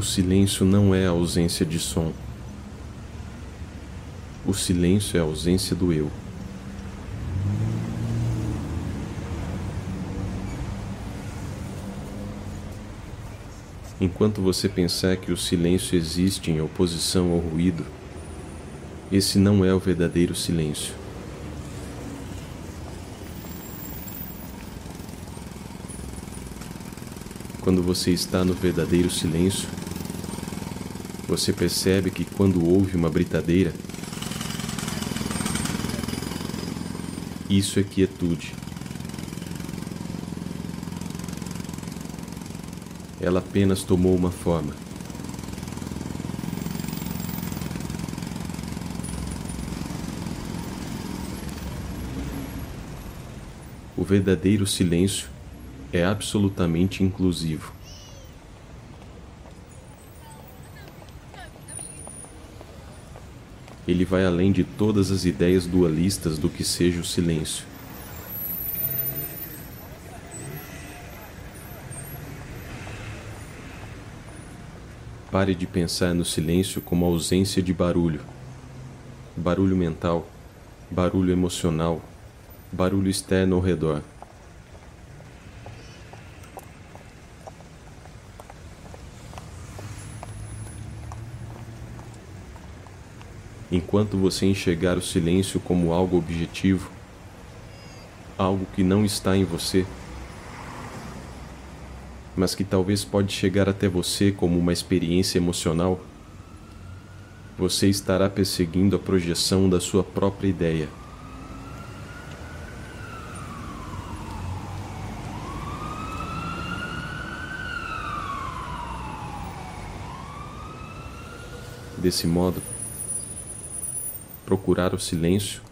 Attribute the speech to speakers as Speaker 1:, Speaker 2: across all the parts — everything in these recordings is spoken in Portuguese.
Speaker 1: O silêncio não é a ausência de som. O silêncio é a ausência do eu. Enquanto você pensar que o silêncio existe em oposição ao ruído, esse não é o verdadeiro silêncio. Quando você está no verdadeiro silêncio, você percebe que quando houve uma britadeira, isso é quietude. Ela apenas tomou uma forma. O verdadeiro silêncio é absolutamente inclusivo. Ele vai além de todas as ideias dualistas do que seja o silêncio. Pare de pensar no silêncio como ausência de barulho. Barulho mental, barulho emocional, barulho externo ao redor. Enquanto você enxergar o silêncio como algo objetivo, algo que não está em você, mas que talvez pode chegar até você como uma experiência emocional, você estará perseguindo a projeção da sua própria ideia. Desse modo, procurar o silêncio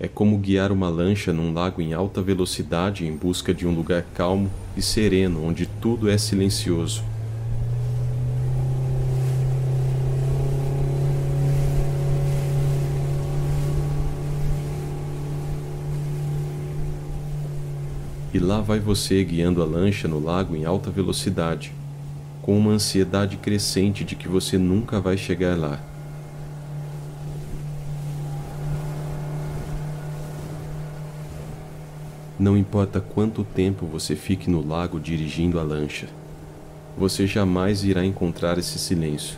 Speaker 1: é como guiar uma lancha num lago em alta velocidade em busca de um lugar calmo e sereno onde tudo é silencioso. E lá vai você guiando a lancha no lago em alta velocidade, com uma ansiedade crescente de que você nunca vai chegar lá. Não importa quanto tempo você fique no lago dirigindo a lancha, você jamais irá encontrar esse silêncio.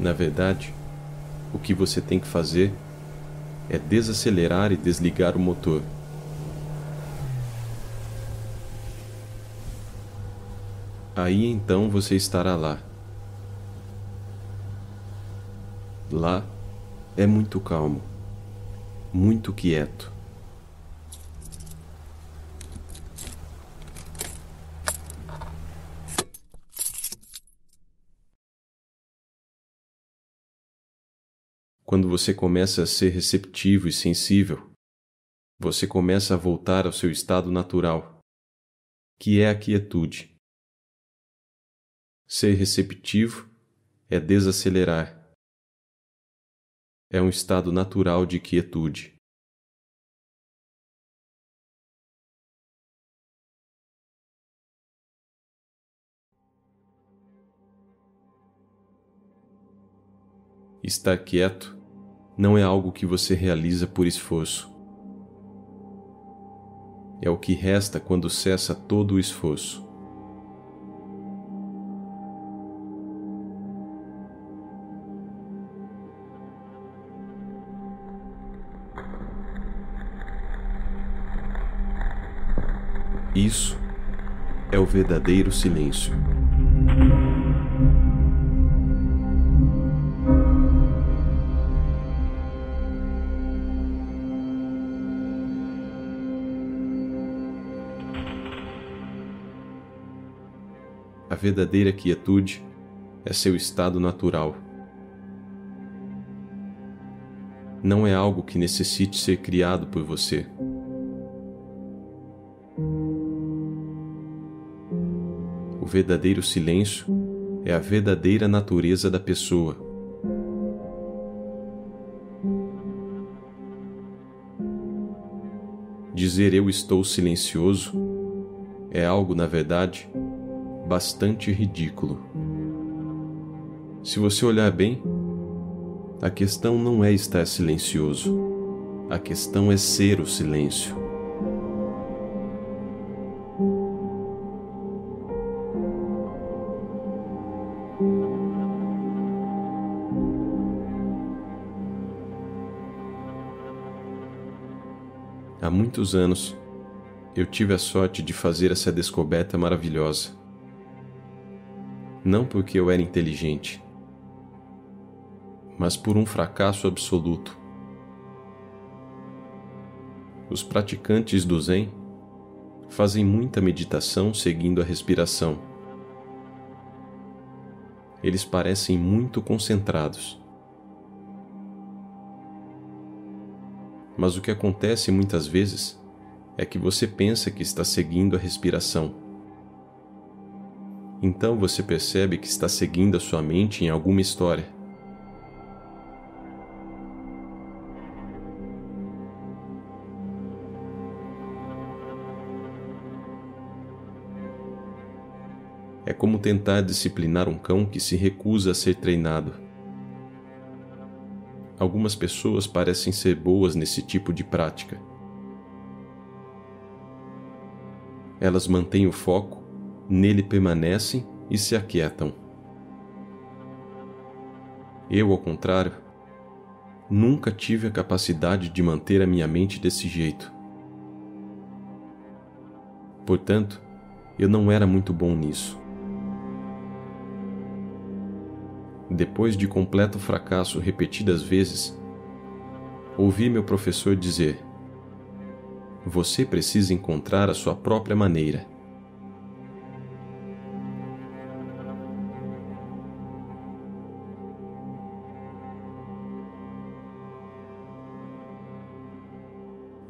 Speaker 1: Na verdade, o que você tem que fazer é desacelerar e desligar o motor. Aí então você estará lá. Lá é muito calmo, muito quieto. Quando você começa a ser receptivo e sensível, você começa a voltar ao seu estado natural, que é a quietude. Ser receptivo é desacelerar. É um estado natural de quietude. Estar quieto não é algo que você realiza por esforço. É o que resta quando cessa todo o esforço. Isso é o verdadeiro silêncio. A verdadeira quietude é seu estado natural. Não é algo que necessite ser criado por você. Verdadeiro silêncio é a verdadeira natureza da pessoa. dizer eu estou silencioso é algo, na verdade, bastante ridículo. Se você olhar bem, a questão não é estar silencioso, a questão é ser o silêncio. Muitos anos, eu tive a sorte de fazer essa descoberta maravilhosa. Não porque eu era inteligente, mas por um fracasso absoluto. Os praticantes do Zen fazem muita meditação seguindo a respiração. Eles parecem muito concentrados. Mas o que acontece muitas vezes é que você pensa que está seguindo a respiração. Então você percebe que está seguindo a sua mente em alguma história. É como tentar disciplinar um cão que se recusa a ser treinado. Algumas pessoas parecem ser boas nesse tipo de prática. Elas mantêm o foco, nele permanecem e se aquietam. Eu, ao contrário, nunca tive a capacidade de manter a minha mente desse jeito. Portanto, eu não era muito bom nisso. Depois de completo fracasso repetidas vezes, ouvi meu professor dizer: Você precisa encontrar a sua própria maneira.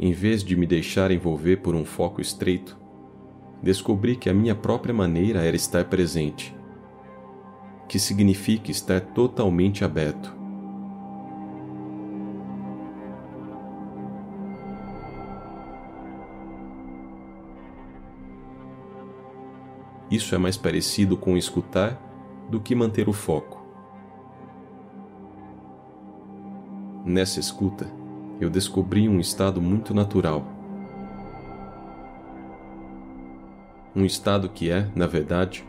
Speaker 1: Em vez de me deixar envolver por um foco estreito, descobri que a minha própria maneira era estar presente que significa estar totalmente aberto. Isso é mais parecido com escutar do que manter o foco. Nessa escuta, eu descobri um estado muito natural. Um estado que é, na verdade,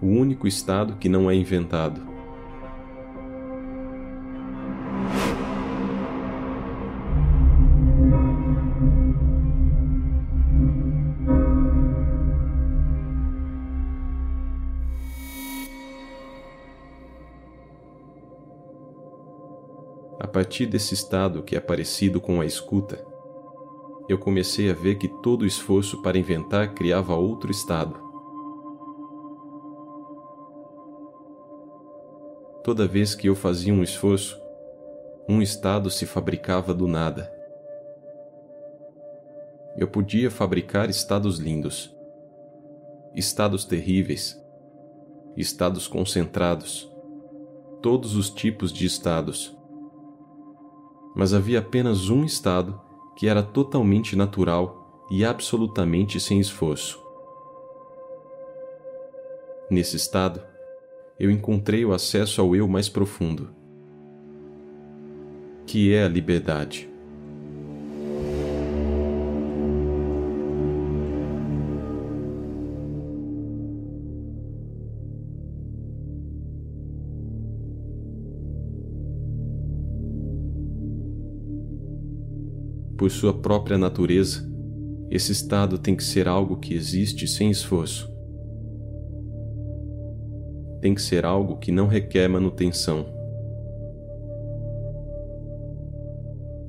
Speaker 1: o único estado que não é inventado. A partir desse estado que é parecido com a escuta, eu comecei a ver que todo esforço para inventar criava outro estado. Toda vez que eu fazia um esforço, um estado se fabricava do nada. Eu podia fabricar estados lindos, estados terríveis, estados concentrados, todos os tipos de estados. Mas havia apenas um estado que era totalmente natural e absolutamente sem esforço. Nesse estado, eu encontrei o acesso ao eu mais profundo, que é a liberdade. Por sua própria natureza, esse estado tem que ser algo que existe sem esforço tem que ser algo que não requer manutenção.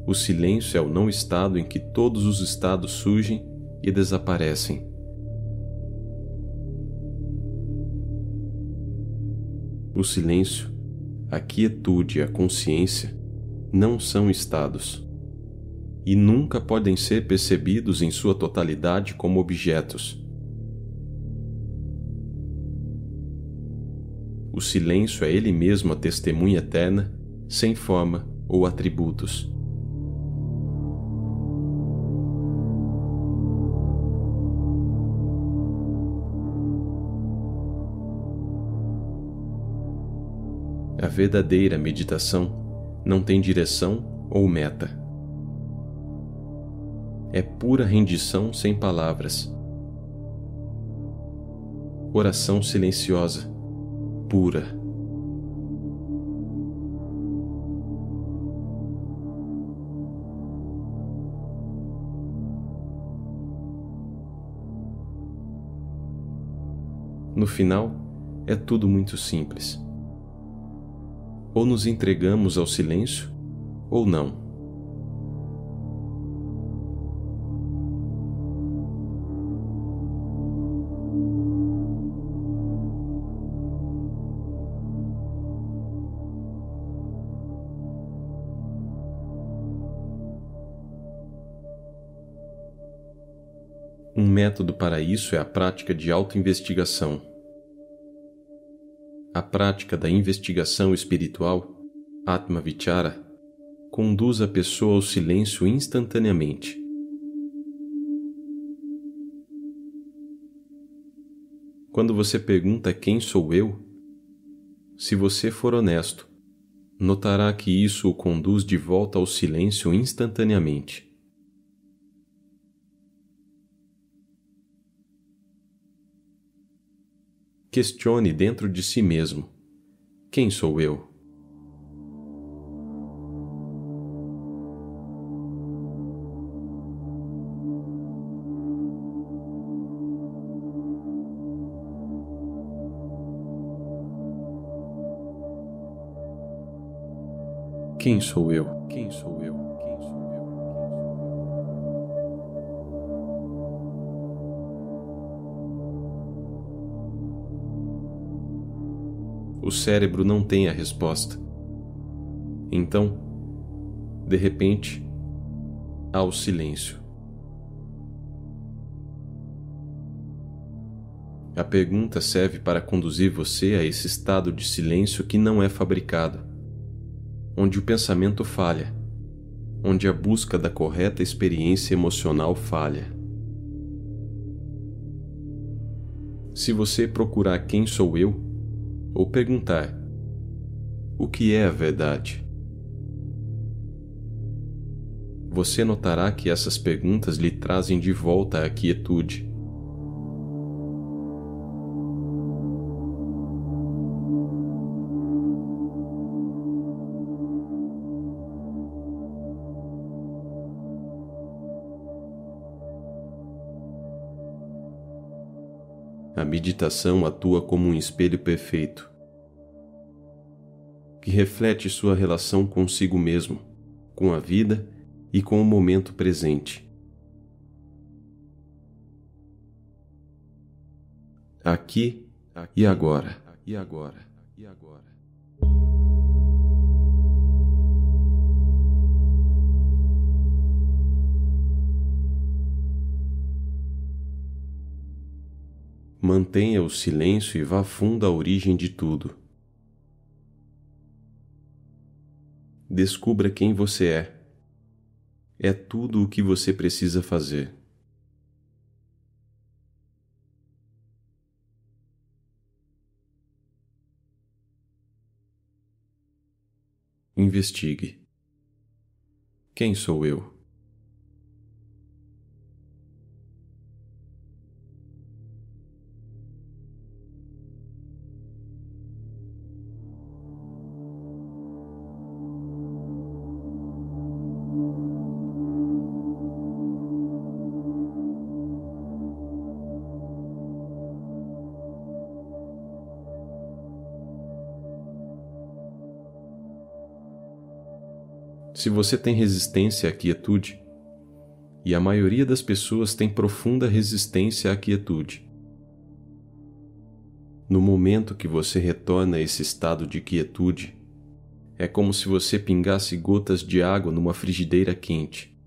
Speaker 1: O silêncio é o não estado em que todos os estados surgem e desaparecem. O silêncio, a quietude e a consciência não são estados e nunca podem ser percebidos em sua totalidade como objetos O silêncio é ele mesmo a testemunha eterna, sem forma ou atributos. A verdadeira meditação não tem direção ou meta. É pura rendição sem palavras. Oração silenciosa pura. No final, é tudo muito simples. Ou nos entregamos ao silêncio, ou não. Um método para isso é a prática de autoinvestigação. A prática da investigação espiritual, Atma Vichara, conduz a pessoa ao silêncio instantaneamente. Quando você pergunta quem sou eu, se você for honesto, notará que isso o conduz de volta ao silêncio instantaneamente. Questione dentro de si mesmo: quem sou eu? Quem sou eu? Quem sou eu? O cérebro não tem a resposta. Então, de repente, há o silêncio. A pergunta serve para conduzir você a esse estado de silêncio que não é fabricado, onde o pensamento falha, onde a busca da correta experiência emocional falha. Se você procurar quem sou eu, ou perguntar: O que é a verdade? Você notará que essas perguntas lhe trazem de volta a quietude. A meditação atua como um espelho perfeito, que reflete sua relação consigo mesmo, com a vida e com o momento presente. Aqui e agora. E agora. E agora. Mantenha o silêncio e vá fundo à origem de tudo. Descubra quem você é. É tudo o que você precisa fazer. Investigue. Quem sou eu? Se você tem resistência à quietude, e a maioria das pessoas tem profunda resistência à quietude. No momento que você retorna a esse estado de quietude, é como se você pingasse gotas de água numa frigideira quente.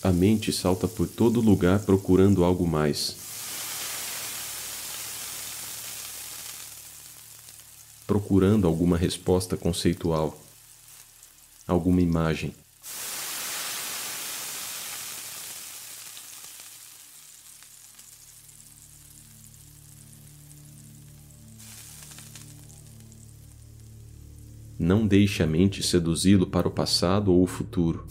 Speaker 1: A mente salta por todo lugar procurando algo mais. procurando alguma resposta conceitual, alguma imagem. Não deixe a mente seduzi-lo para o passado ou o futuro.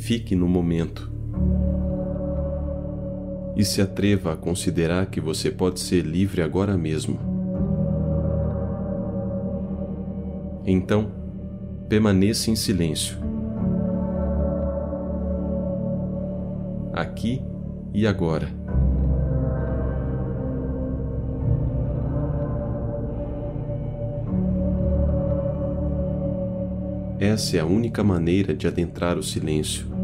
Speaker 1: Fique no momento. E se atreva a considerar que você pode ser livre agora mesmo. Então, permaneça em silêncio. Aqui e agora. Essa é a única maneira de adentrar o silêncio.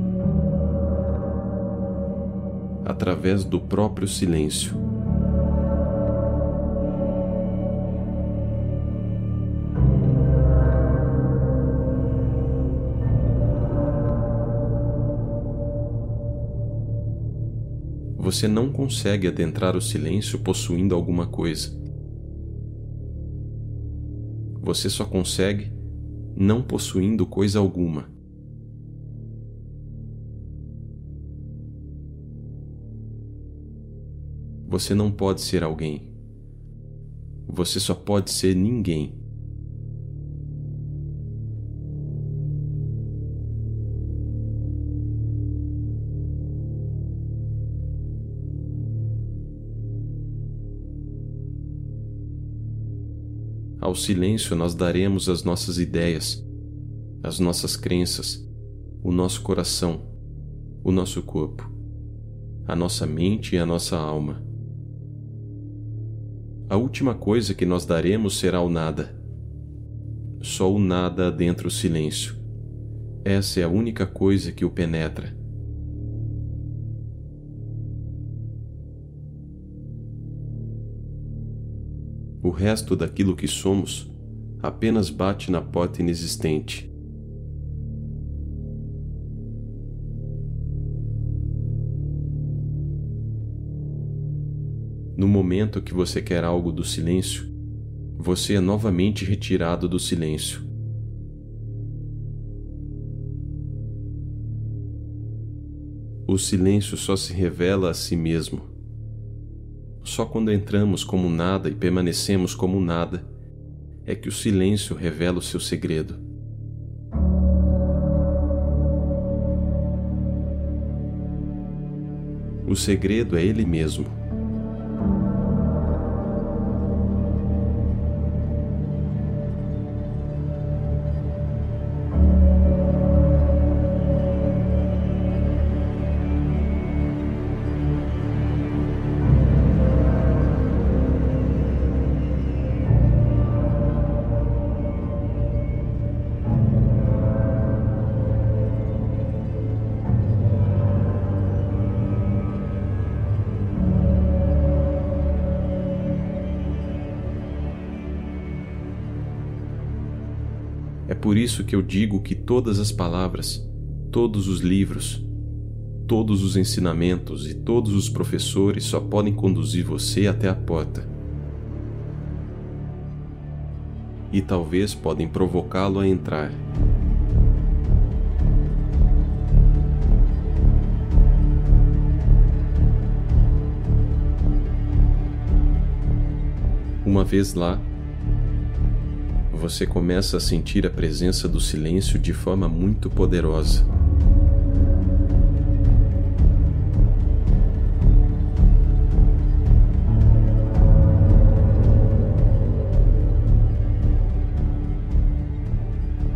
Speaker 1: Através do próprio silêncio. Você não consegue adentrar o silêncio possuindo alguma coisa. Você só consegue não possuindo coisa alguma. Você não pode ser alguém. Você só pode ser ninguém. Ao silêncio nós daremos as nossas ideias, as nossas crenças, o nosso coração, o nosso corpo, a nossa mente e a nossa alma. A última coisa que nós daremos será o nada. Só o nada dentro do silêncio. Essa é a única coisa que o penetra. o resto daquilo que somos apenas bate na porta inexistente. No momento que você quer algo do silêncio, você é novamente retirado do silêncio. O silêncio só se revela a si mesmo. Só quando entramos como nada e permanecemos como nada é que o silêncio revela o seu segredo. O segredo é ele mesmo. Por isso que eu digo que todas as palavras, todos os livros, todos os ensinamentos e todos os professores só podem conduzir você até a porta. E talvez podem provocá-lo a entrar. Uma vez lá, você começa a sentir a presença do silêncio de forma muito poderosa.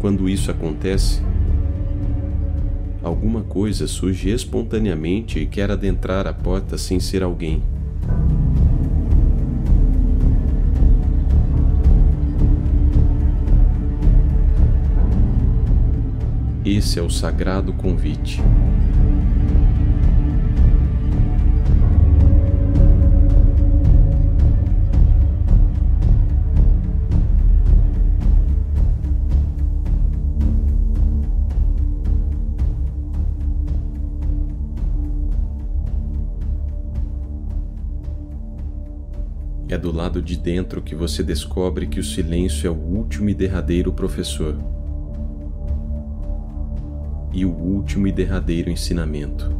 Speaker 1: Quando isso acontece, alguma coisa surge espontaneamente e quer adentrar a porta sem ser alguém. Esse é o sagrado convite. É do lado de dentro que você descobre que o silêncio é o último e derradeiro professor e o último e derradeiro ensinamento.